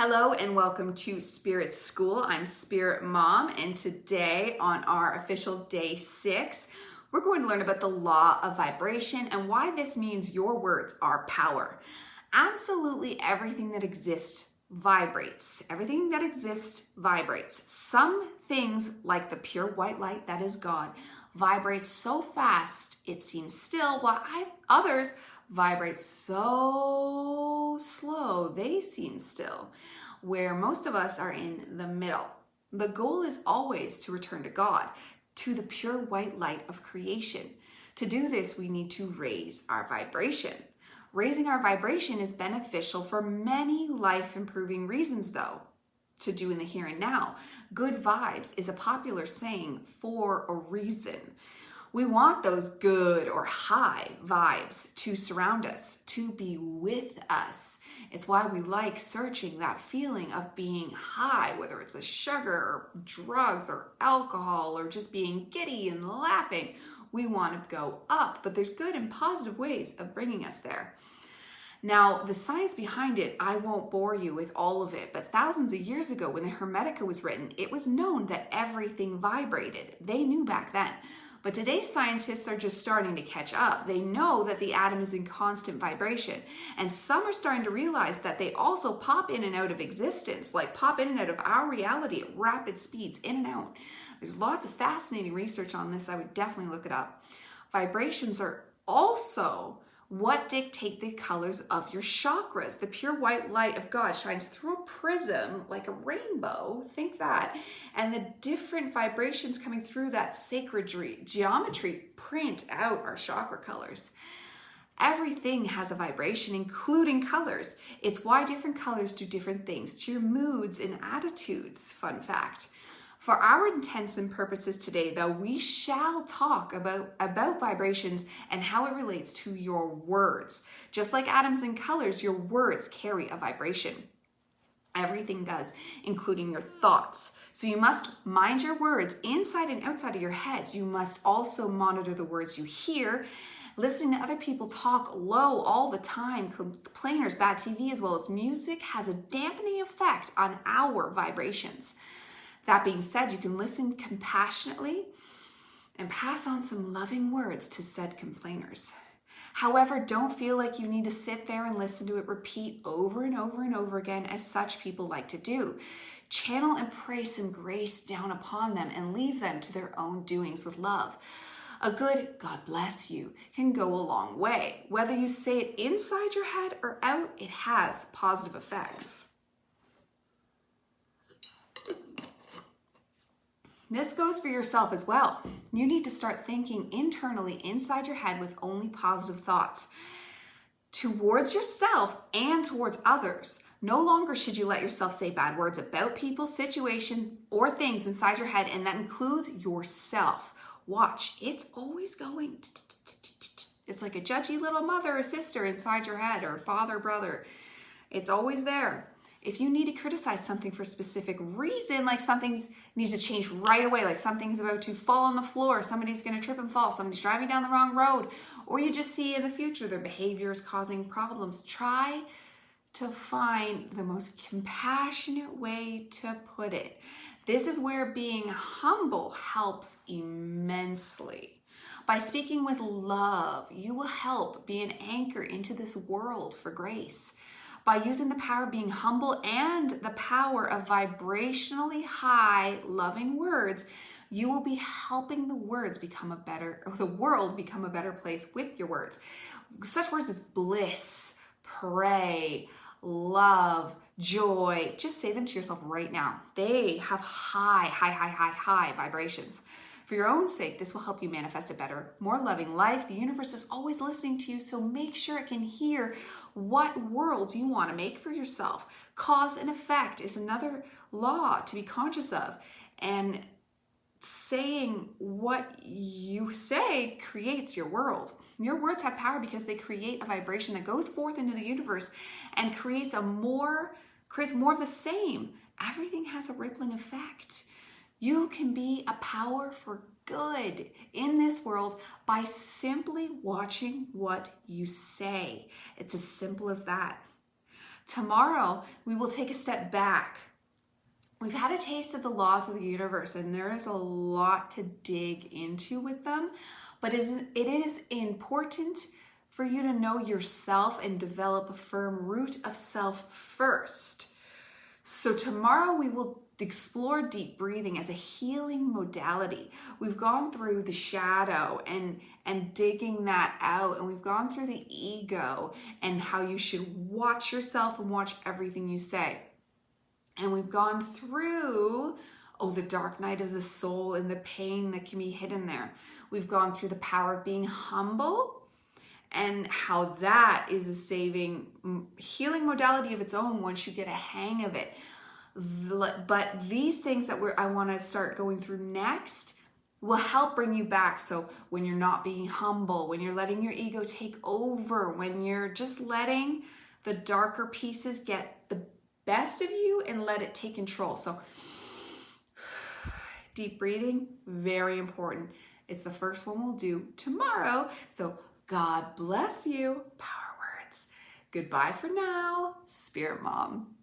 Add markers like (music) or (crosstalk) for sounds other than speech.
Hello and welcome to Spirit School. I'm Spirit Mom, and today on our official day six, we're going to learn about the law of vibration and why this means your words are power. Absolutely everything that exists vibrates. Everything that exists vibrates. Some things, like the pure white light that is God, vibrates so fast it seems still, while I, others vibrate so slow they seem still, where most of us are in the middle. The goal is always to return to God, to the pure white light of creation. To do this, we need to raise our vibration. Raising our vibration is beneficial for many life improving reasons, though. To do in the here and now. Good vibes is a popular saying for a reason. We want those good or high vibes to surround us, to be with us. It's why we like searching that feeling of being high, whether it's with sugar or drugs or alcohol or just being giddy and laughing. We want to go up, but there's good and positive ways of bringing us there. Now, the science behind it, I won't bore you with all of it, but thousands of years ago when the Hermetica was written, it was known that everything vibrated. They knew back then. But today, scientists are just starting to catch up. They know that the atom is in constant vibration. And some are starting to realize that they also pop in and out of existence, like pop in and out of our reality at rapid speeds, in and out. There's lots of fascinating research on this. I would definitely look it up. Vibrations are also what dictate the colors of your chakras? The pure white light of God shines through a prism like a rainbow. Think that. And the different vibrations coming through that sacred geometry print out our chakra colors. Everything has a vibration, including colors. It's why different colors do different things to your moods and attitudes. Fun fact. For our intents and purposes today, though, we shall talk about, about vibrations and how it relates to your words. Just like atoms and colors, your words carry a vibration. Everything does, including your thoughts. So you must mind your words inside and outside of your head. You must also monitor the words you hear. Listening to other people talk low all the time, complainers, bad TV, as well as music, has a dampening effect on our vibrations. That being said, you can listen compassionately and pass on some loving words to said complainers. However, don't feel like you need to sit there and listen to it repeat over and over and over again, as such people like to do. Channel and pray some grace down upon them and leave them to their own doings with love. A good God bless you can go a long way. Whether you say it inside your head or out, it has positive effects. This goes for yourself as well. You need to start thinking internally inside your head with only positive thoughts towards yourself and towards others. No longer should you let yourself say bad words about people, situation, or things inside your head, and that includes yourself. Watch, it's always going. It's like a judgy little mother or sister inside your head, or father, brother. It's always there if you need to criticize something for a specific reason, like something needs to change right away, like something's about to fall on the floor, somebody's to trip and fall, somebody's driving down the wrong road, or you just see in the future their behavior is causing problems, try to find the most compassionate way to put it. This is where being humble helps immensely. By speaking with love, you will help be an anchor into this world for grace by using the power of being humble and the power of vibrationally high, loving words, you will be helping the words become a better, the world become a better place with your words. Such words as bliss, pray, love, joy. Just say them to yourself right now. They have high, high, high, high, high vibrations. For your own sake, this will help you manifest a better, more loving life. The universe is always listening to you, so make sure it can hear what world you want to make for yourself. Cause and effect is another law to be conscious of. And saying what you say creates your world. Your words have power because they create a vibration that goes forth into the universe and creates a more creates more of the same. Everything has a rippling effect. You can be a power for good in this world by simply watching what you say. It's as simple as that. Tomorrow, we will take a step back. We've had a taste of the laws of the universe, and there is a lot to dig into with them, but it is important for you to know yourself and develop a firm root of self first. So, tomorrow we will explore deep breathing as a healing modality. We've gone through the shadow and and digging that out and we've gone through the ego and how you should watch yourself and watch everything you say. And we've gone through oh the dark night of the soul and the pain that can be hidden there. We've gone through the power of being humble and how that is a saving mm, healing modality of its own once you get a hang of it but these things that we're, I want to start going through next will help bring you back. So when you're not being humble, when you're letting your ego take over, when you're just letting the darker pieces get the best of you and let it take control. So (sighs) deep breathing, very important. It's the first one we'll do tomorrow. So God bless you. Power words. Goodbye for now, Spirit Mom.